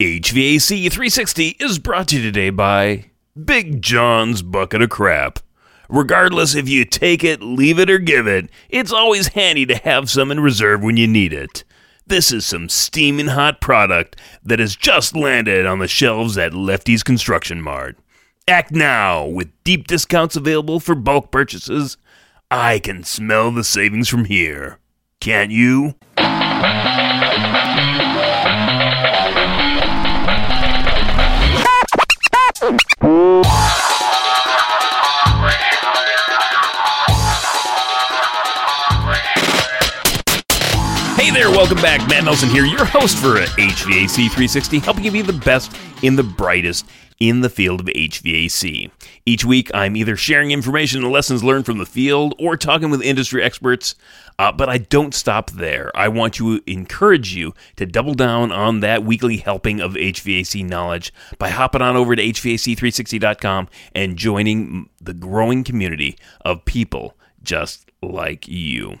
HVAC 360 is brought to you today by Big John's Bucket of Crap. Regardless if you take it, leave it, or give it, it's always handy to have some in reserve when you need it. This is some steaming hot product that has just landed on the shelves at Lefty's Construction Mart. Act now with deep discounts available for bulk purchases. I can smell the savings from here. Can't you? Welcome back. Matt Nelson here, your host for HVAC 360, helping you be the best in the brightest in the field of HVAC. Each week, I'm either sharing information and lessons learned from the field or talking with industry experts, uh, but I don't stop there. I want to encourage you to double down on that weekly helping of HVAC knowledge by hopping on over to HVAC360.com and joining the growing community of people just like you.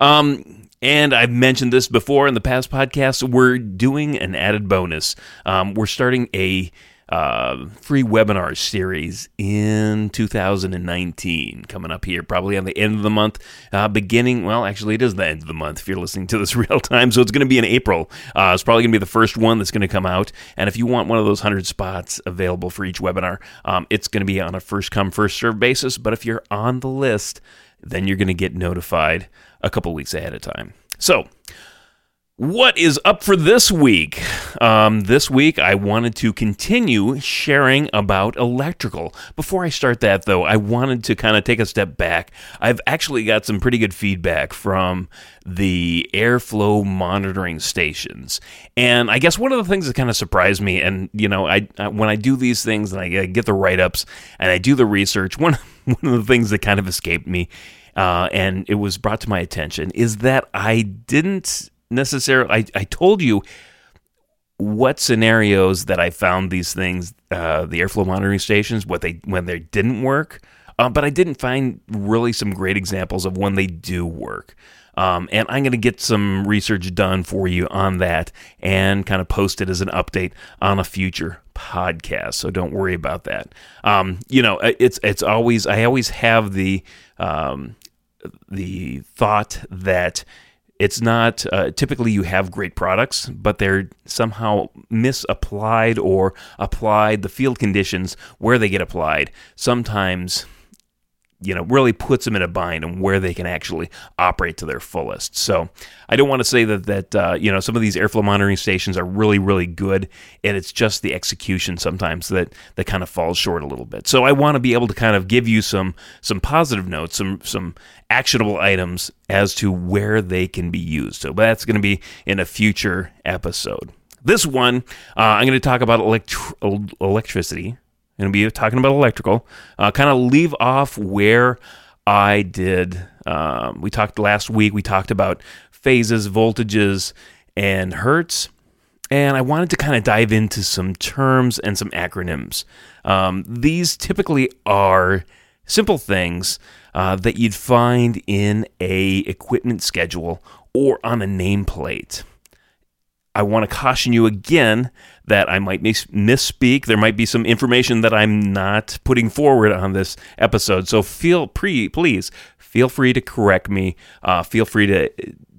Um, and I've mentioned this before in the past podcasts. We're doing an added bonus. Um, we're starting a uh, free webinar series in 2019 coming up here, probably on the end of the month, uh, beginning. Well, actually, it is the end of the month if you're listening to this real time. So it's going to be in April. Uh, it's probably going to be the first one that's going to come out. And if you want one of those 100 spots available for each webinar, um, it's going to be on a first come, first serve basis. But if you're on the list, then you're going to get notified a couple weeks ahead of time. So, what is up for this week? Um, this week, I wanted to continue sharing about electrical. Before I start that, though, I wanted to kind of take a step back. I've actually got some pretty good feedback from the airflow monitoring stations. And I guess one of the things that kind of surprised me, and, you know, I, I when I do these things and I get the write ups and I do the research, one, one of the things that kind of escaped me uh, and it was brought to my attention is that I didn't necessarily. I, I told you what scenarios that I found these things, uh, the airflow monitoring stations, what they when they didn't work, uh, but I didn't find really some great examples of when they do work. Um, and I'm going to get some research done for you on that and kind of post it as an update on a future podcast. So don't worry about that. Um, you know, it's it's always I always have the um, the thought that it's not uh, typically you have great products, but they're somehow misapplied or applied the field conditions where they get applied. Sometimes you know, really puts them in a bind and where they can actually operate to their fullest. So I don't want to say that that uh, you know some of these airflow monitoring stations are really really good, and it's just the execution sometimes that that kind of falls short a little bit. So I want to be able to kind of give you some some positive notes, some some actionable items as to where they can be used. So that's going to be in a future episode. This one, uh, I'm going to talk about elect- electricity going to be talking about electrical. Uh, kind of leave off where I did. Um, we talked last week. We talked about phases, voltages, and hertz. And I wanted to kind of dive into some terms and some acronyms. Um, these typically are simple things uh, that you'd find in a equipment schedule or on a nameplate. I want to caution you again that I might mis- misspeak. There might be some information that I'm not putting forward on this episode. So feel pre, please feel free to correct me. Uh, feel free to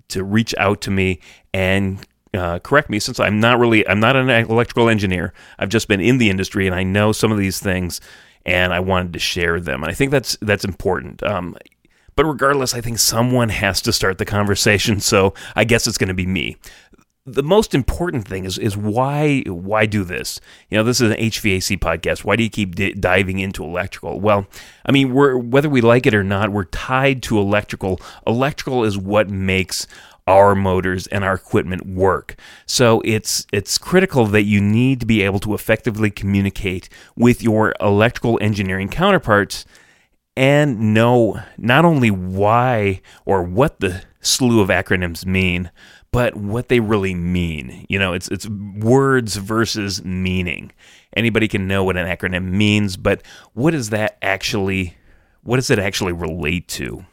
to reach out to me and uh, correct me since I'm not really I'm not an electrical engineer. I've just been in the industry and I know some of these things, and I wanted to share them. And I think that's that's important. Um, but regardless, I think someone has to start the conversation. So I guess it's going to be me the most important thing is is why why do this? You know, this is an HVAC podcast. Why do you keep d- diving into electrical? Well, I mean, we're whether we like it or not, we're tied to electrical. Electrical is what makes our motors and our equipment work. So it's it's critical that you need to be able to effectively communicate with your electrical engineering counterparts and know not only why or what the slew of acronyms mean, but what they really mean. You know, it's it's words versus meaning. Anybody can know what an acronym means, but what does that actually what does it actually relate to?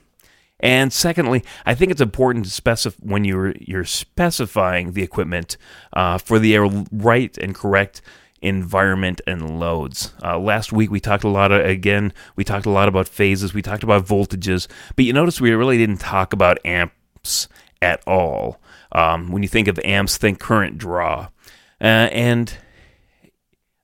And secondly, I think it's important to specify when you're you're specifying the equipment uh, for the right and correct environment and loads. Uh, last week we talked a lot of, again, we talked a lot about phases, we talked about voltages, but you notice we really didn't talk about amps at all. Um, when you think of amps, think current draw. Uh, and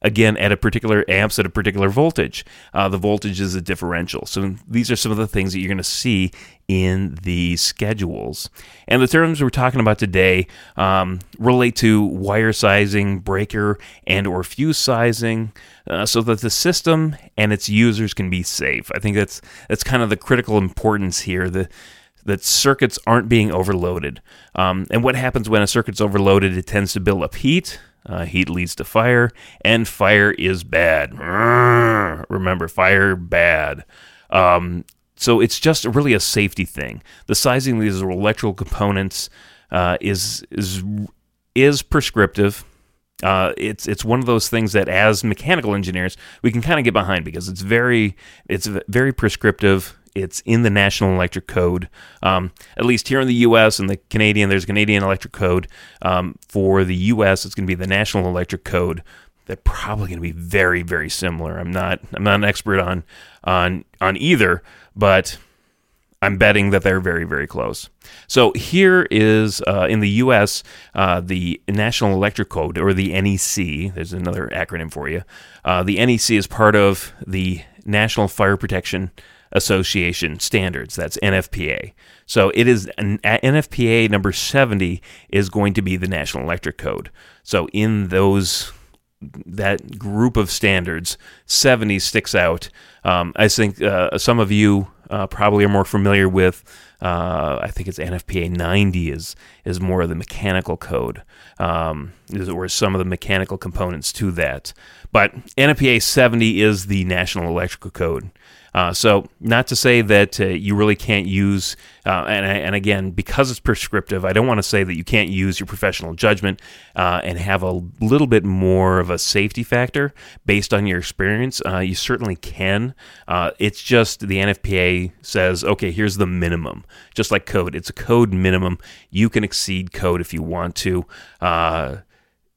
again at a particular amps at a particular voltage. Uh, the voltage is a differential. So these are some of the things that you're going to see in the schedules. And the terms we're talking about today um, relate to wire sizing, breaker, and or fuse sizing, uh, so that the system and its users can be safe. I think that's that's kind of the critical importance here. The that circuits aren't being overloaded. Um, and what happens when a circuit's overloaded? It tends to build up heat. Uh, heat leads to fire, and fire is bad. Remember, fire bad. Um, so it's just really a safety thing. The sizing of these electrical components uh, is is is prescriptive. Uh, it's it's one of those things that as mechanical engineers we can kind of get behind because it's very it's very prescriptive it's in the National Electric Code. Um, at least here in the U.S. and the Canadian, there's Canadian Electric Code. Um, for the U.S., it's going to be the National Electric Code. They're probably going to be very, very similar. I'm not, I'm not an expert on, on, on either, but I'm betting that they're very, very close. So here is uh, in the U.S. Uh, the National Electric Code, or the NEC. There's another acronym for you. Uh, the NEC is part of the National Fire Protection Association standards. That's NFPA. So it is NFPA number 70 is going to be the National Electric Code. So in those that group of standards, 70 sticks out. Um, I think uh, some of you uh, probably are more familiar with. Uh, I think it's NFPA 90 is is more of the mechanical code, um, or some of the mechanical components to that. But NFPA 70 is the National Electrical Code. Uh, so, not to say that uh, you really can't use, uh, and, and again, because it's prescriptive, I don't want to say that you can't use your professional judgment uh, and have a little bit more of a safety factor based on your experience. Uh, you certainly can. Uh, it's just the NFPA says, okay, here's the minimum. Just like code, it's a code minimum. You can exceed code if you want to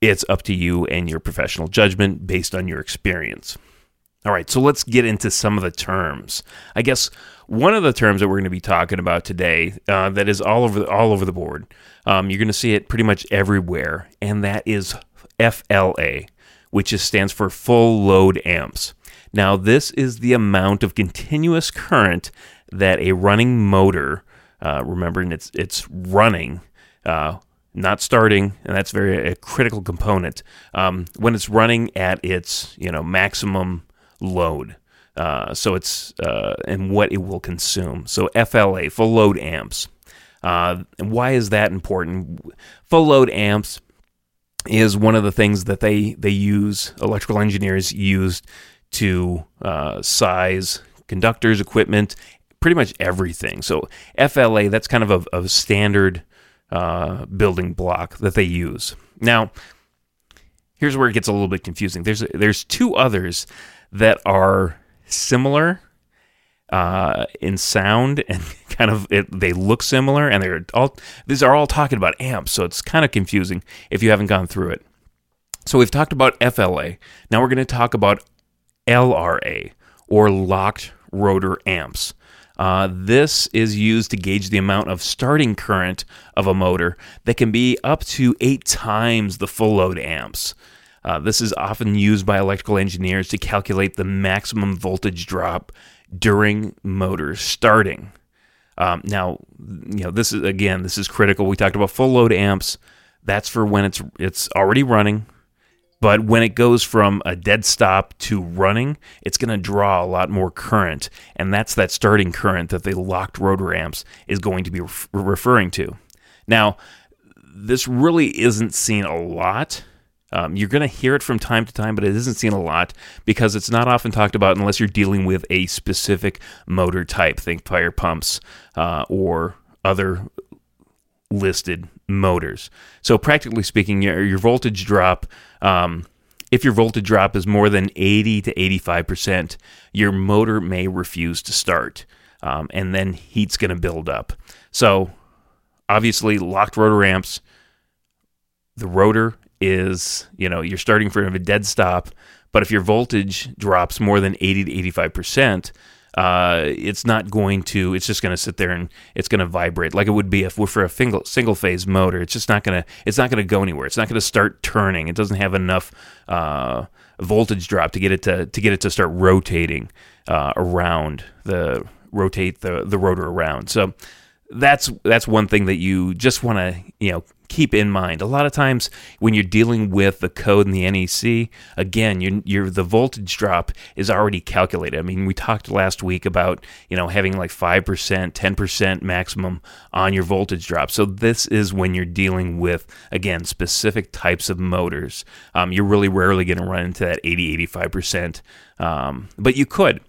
it's up to you and your professional judgment based on your experience. All right, so let's get into some of the terms. I guess one of the terms that we're going to be talking about today uh, that is all over the, all over the board. Um, you're going to see it pretty much everywhere, and that is FLA, which is, stands for full load amps. Now, this is the amount of continuous current that a running motor, uh, remembering it's it's running, uh, not starting, and that's very a critical component. Um, when it's running at its you know maximum load. Uh, so it's uh, and what it will consume. So FLA, full load amps. Uh, and why is that important? Full load amps is one of the things that they they use. Electrical engineers use to uh, size conductors, equipment, pretty much everything. So FLA, that's kind of a, a standard uh, building block that they use. Now, here's where it gets a little bit confusing. There's there's two others that are similar uh, in sound and kind of it, they look similar and they're all these are all talking about amps so it's kind of confusing if you haven't gone through it. So we've talked about fla now we're going to talk about lra or locked rotor amps. Uh, this is used to gauge the amount of starting current of a motor that can be up to eight times the full load amps uh, this is often used by electrical engineers to calculate the maximum voltage drop during motor starting. Um, now, you know, this is again, this is critical. We talked about full load amps. That's for when it's it's already running. But when it goes from a dead stop to running, it's going to draw a lot more current, and that's that starting current that the locked rotor amps is going to be referring to. Now, this really isn't seen a lot um, you're going to hear it from time to time, but it isn't seen a lot because it's not often talked about unless you're dealing with a specific motor type. Think fire pumps uh, or other listed motors. So, practically speaking, your, your voltage drop. Um, if your voltage drop is more than 80 to 85%, your motor may refuse to start. um, and then heat's going to build up. So obviously, locked rotor amps, the rotor is you know you're starting from a dead stop, but if your voltage drops more than 80 to 85 percent uh, it's not going to. It's just going to sit there and it's going to vibrate like it would be if we're for a single single phase motor. It's just not going to. It's not going to go anywhere. It's not going to start turning. It doesn't have enough uh, voltage drop to get it to to get it to start rotating uh, around the rotate the the rotor around. So that's that's one thing that you just want to you know keep in mind. A lot of times when you're dealing with the code in the NEC, again, you're, you're, the voltage drop is already calculated. I mean, we talked last week about you know having like five percent, ten percent maximum on your voltage drop. So this is when you're dealing with again specific types of motors. Um, you're really rarely going to run into that 80, 85 percent, um, but you could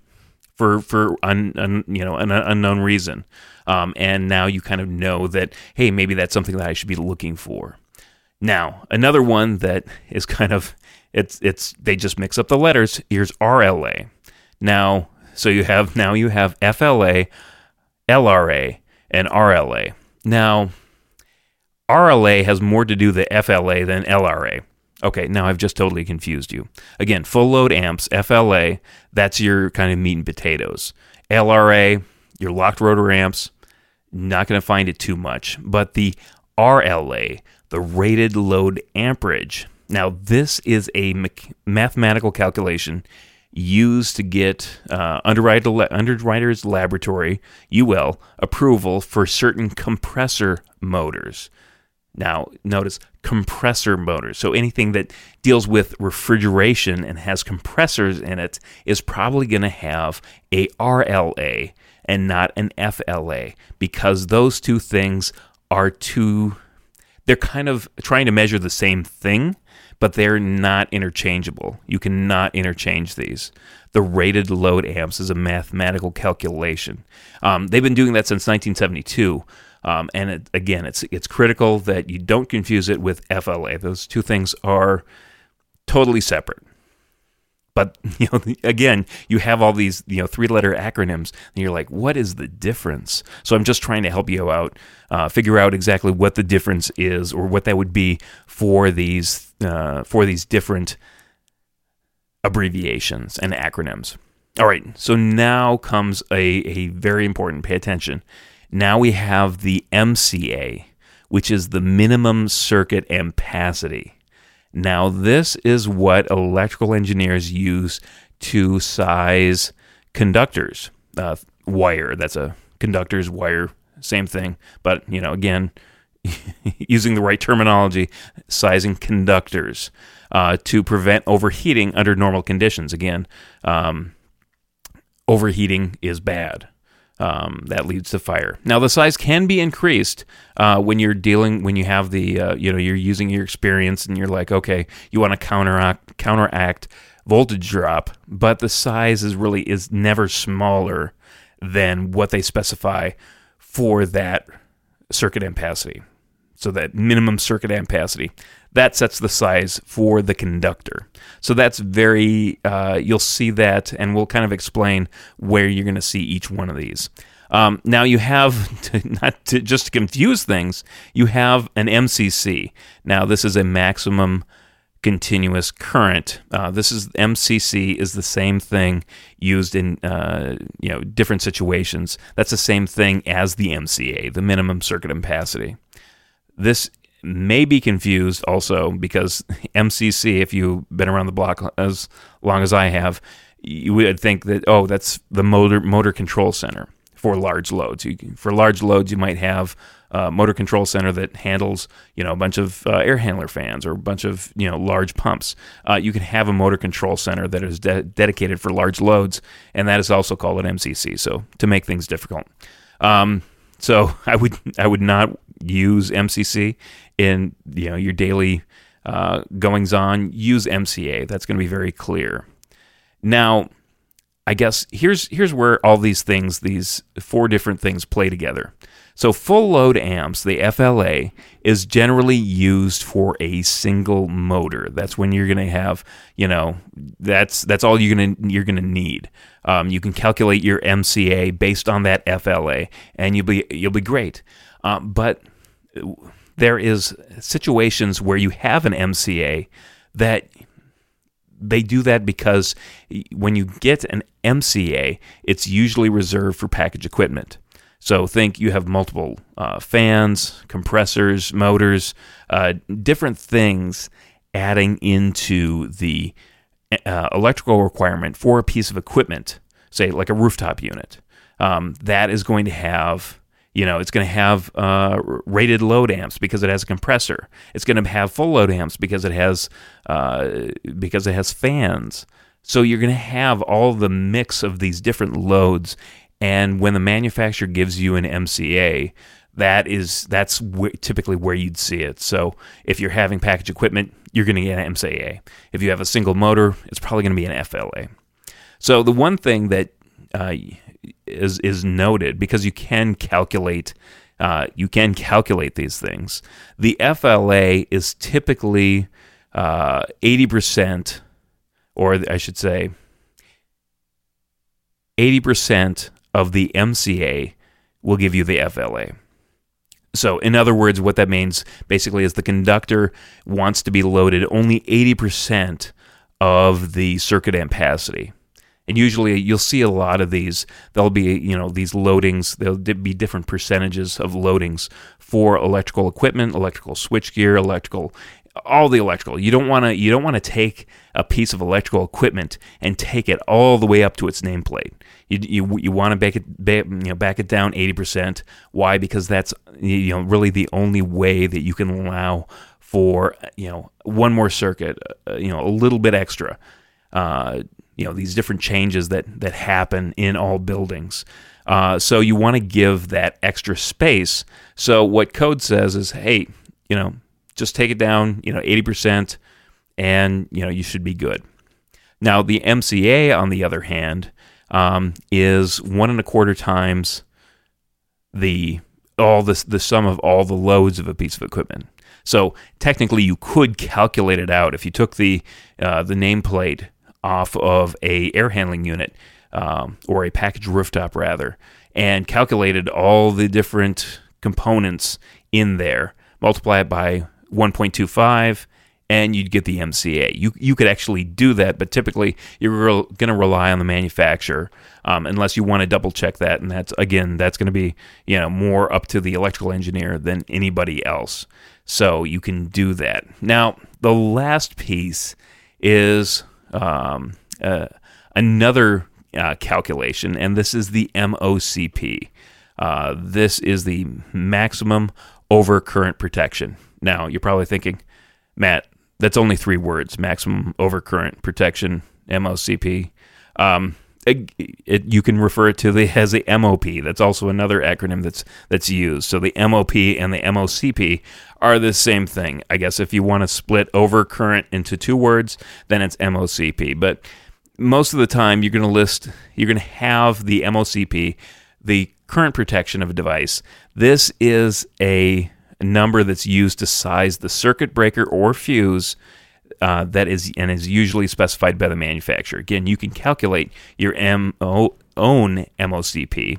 for for un, un, you know an unknown reason. Um, and now you kind of know that, hey, maybe that's something that I should be looking for. Now, another one that is kind of it's it's they just mix up the letters. Here's RLA. Now, so you have now you have FLA, LRA, and RLA. Now, RLA has more to do with FLA than LRA. Okay, now I've just totally confused you. Again, full load amps, FLA, that's your kind of meat and potatoes. LRA, your locked rotor amps, not going to find it too much. But the RLA, the rated load amperage. Now, this is a mathematical calculation used to get uh, underwriter, underwriter's laboratory UL approval for certain compressor motors. Now, notice compressor motors. So anything that deals with refrigeration and has compressors in it is probably going to have a RLA and not an FLA because those two things are two they're kind of trying to measure the same thing, but they're not interchangeable. You cannot interchange these. The rated load amps is a mathematical calculation. Um, they've been doing that since 1972. Um, and it, again, it's it's critical that you don't confuse it with FLA. Those two things are totally separate. But you know, again, you have all these you know three-letter acronyms, and you're like, what is the difference? So I'm just trying to help you out, uh, figure out exactly what the difference is, or what that would be for these uh, for these different abbreviations and acronyms. All right, so now comes a, a very important, pay attention. Now we have the MCA, which is the minimum circuit ampacity. Now, this is what electrical engineers use to size conductors. Uh, wire, that's a conductor's wire, same thing. But, you know, again, using the right terminology, sizing conductors uh, to prevent overheating under normal conditions. Again, um, overheating is bad um, that leads to fire. Now the size can be increased uh, when you're dealing when you have the uh, you know you're using your experience and you're like okay you want to counteract counteract voltage drop, but the size is really is never smaller than what they specify for that circuit ampacity. So that minimum circuit ampacity that sets the size for the conductor. So that's very, uh, you'll see that, and we'll kind of explain where you're going to see each one of these. Um, now you have, to, not to just to confuse things, you have an MCC. Now this is a maximum continuous current. Uh, this is MCC is the same thing used in uh, you know different situations. That's the same thing as the MCA, the minimum circuit ampacity. This may be confused also because MCC, if you've been around the block as long as I have, you would think that oh, that's the motor motor control center for large loads. You, for large loads, you might have a motor control center that handles you know a bunch of uh, air handler fans or a bunch of you know large pumps. Uh, you can have a motor control center that is de- dedicated for large loads, and that is also called an MCC. So to make things difficult. Um, so I would I would not use MCC in you know your daily uh, goings on. Use MCA. That's going to be very clear. Now, I guess here's here's where all these things, these four different things play together. So full load amps, the FLA, is generally used for a single motor. That's when you're going to have, you know, that's that's all you're going to you're going to need. Um, you can calculate your MCA based on that FLA, and you'll be you'll be great. Um, but there is situations where you have an MCA that they do that because when you get an MCA, it's usually reserved for package equipment. So think you have multiple uh, fans, compressors, motors, uh, different things adding into the uh, electrical requirement for a piece of equipment, say like a rooftop unit. Um, that is going to have you know, it's going to have uh, rated load amps because it has a compressor. It's going to have full load amps because it has uh, because it has fans. So you're going to have all the mix of these different loads, and when the manufacturer gives you an MCA, that is that's typically where you'd see it. So if you're having package equipment, you're going to get an MCA. If you have a single motor, it's probably going to be an FLA. So the one thing that uh, is is noted because you can calculate uh, you can calculate these things. The FLA is typically uh, eighty percent, or I should say, eighty percent of the MCA will give you the FLA. So, in other words, what that means basically is the conductor wants to be loaded only 80% of the circuit ampacity. And usually you'll see a lot of these. There'll be, you know, these loadings, there'll be different percentages of loadings for electrical equipment, electrical switchgear, electrical all the electrical. You don't want to you don't want to take a piece of electrical equipment and take it all the way up to its nameplate. You you, you want to back it back, you know back it down 80%. Why? Because that's you know really the only way that you can allow for you know one more circuit, uh, you know a little bit extra. Uh, you know these different changes that that happen in all buildings. Uh, so you want to give that extra space. So what code says is, hey, you know, just take it down, you know, 80%, and, you know, you should be good. Now, the MCA, on the other hand, um, is one and a quarter times the all this the sum of all the loads of a piece of equipment. So technically, you could calculate it out if you took the uh, the nameplate off of a air handling unit um, or a package rooftop rather, and calculated all the different components in there, multiply it by 1.25 and you'd get the MCA. You you could actually do that, but typically you're going to rely on the manufacturer um, unless you want to double check that, and that's again that's going to be you know more up to the electrical engineer than anybody else. So you can do that. Now the last piece is um, uh, another uh, calculation, and this is the MOCP. Uh, this is the maximum overcurrent protection. Now, you're probably thinking, Matt, that's only three words maximum overcurrent protection, MOCP. Um, it, you can refer it to the as the MOP. That's also another acronym that's that's used. So the MOP and the MOCP are the same thing. I guess if you want to split overcurrent into two words, then it's MOCP. But most of the time, you're going to list, you're going to have the MOCP, the current protection of a device. This is a number that's used to size the circuit breaker or fuse uh, that is and is usually specified by the manufacturer. Again, you can calculate your M- own MOCP,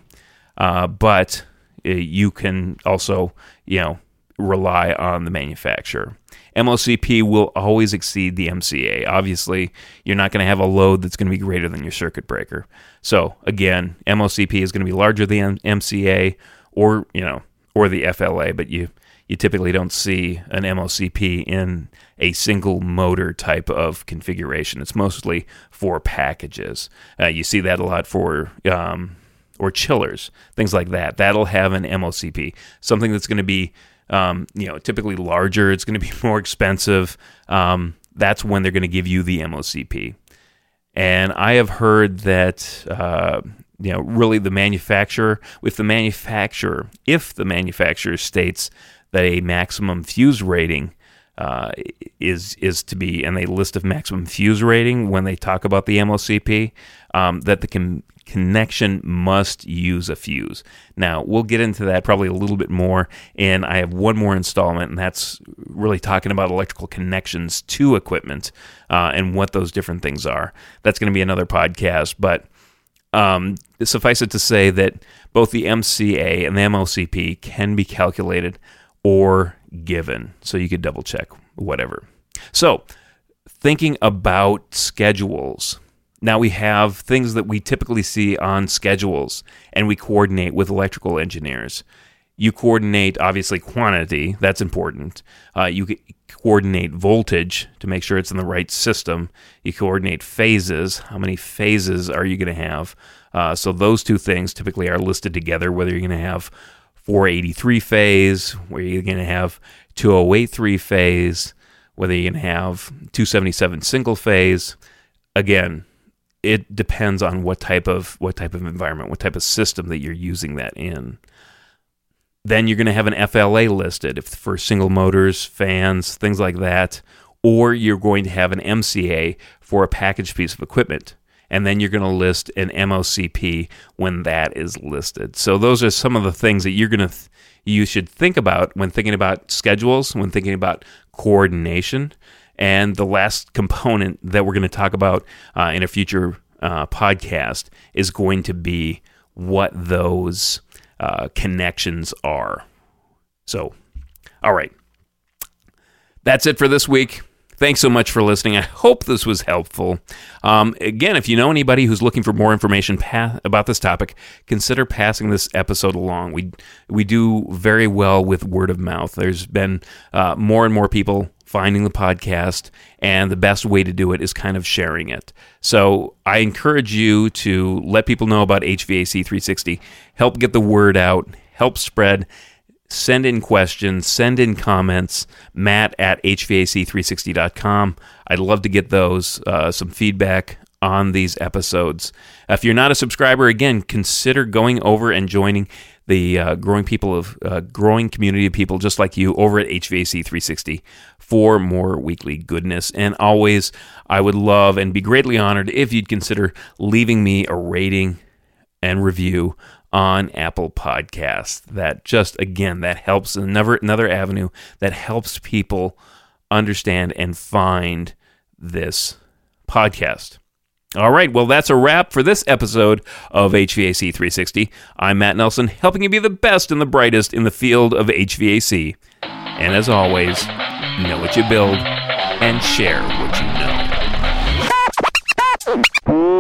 uh, but uh, you can also, you know, rely on the manufacturer. MOCP will always exceed the MCA. Obviously, you're not going to have a load that's going to be greater than your circuit breaker. So again, MOCP is going to be larger than MCA or, you know, or the FLA, but you you typically don't see an MOCP in a single motor type of configuration. It's mostly for packages. Uh, you see that a lot for um, or chillers, things like that. That'll have an MOCP, something that's going to be um, you know typically larger. It's going to be more expensive. Um, that's when they're going to give you the MOCP. And I have heard that uh, you know really the manufacturer, if the manufacturer, if the manufacturer states that a maximum fuse rating uh, is is to be, and they list of maximum fuse rating when they talk about the MOCP, um, that the con- connection must use a fuse. Now, we'll get into that probably a little bit more, and I have one more installment, and that's really talking about electrical connections to equipment uh, and what those different things are. That's going to be another podcast, but um, suffice it to say that both the MCA and the MOCP can be calculated or given. So you could double check, whatever. So, thinking about schedules. Now we have things that we typically see on schedules, and we coordinate with electrical engineers. You coordinate, obviously, quantity, that's important. Uh, you coordinate voltage to make sure it's in the right system. You coordinate phases. How many phases are you going to have? Uh, so, those two things typically are listed together, whether you're going to have 483 phase, where you're going to have 2083 phase, whether you're going to have 277 single phase. Again, it depends on what type of what type of environment, what type of system that you're using that in. Then you're going to have an FLA listed if for single motors, fans, things like that, or you're going to have an MCA for a packaged piece of equipment and then you're going to list an MOCP when that is listed. So those are some of the things that you're going to th- you should think about when thinking about schedules, when thinking about coordination. And the last component that we're going to talk about uh, in a future uh, podcast is going to be what those uh, connections are. So, all right. That's it for this week. Thanks so much for listening. I hope this was helpful. Um, again, if you know anybody who's looking for more information pa- about this topic, consider passing this episode along. We we do very well with word of mouth. There's been uh, more and more people finding the podcast, and the best way to do it is kind of sharing it. So I encourage you to let people know about HVAC 360, help get the word out, help spread send in questions, send in comments, matt at hvac360.com. I'd love to get those, uh, some feedback on these episodes. If you're not a subscriber, again, consider going over and joining the uh, growing people of uh, growing community of people just like you over at HVAC 360 for more weekly goodness. And always, I would love and be greatly honored if you'd consider leaving me a rating and review on Apple Podcasts. That just again that helps another another avenue that helps people understand and find this podcast. All right, well, that's a wrap for this episode of HVAC 360. I'm Matt Nelson, helping you be the best and the brightest in the field of HVAC. And as always, know what you build and share what you know.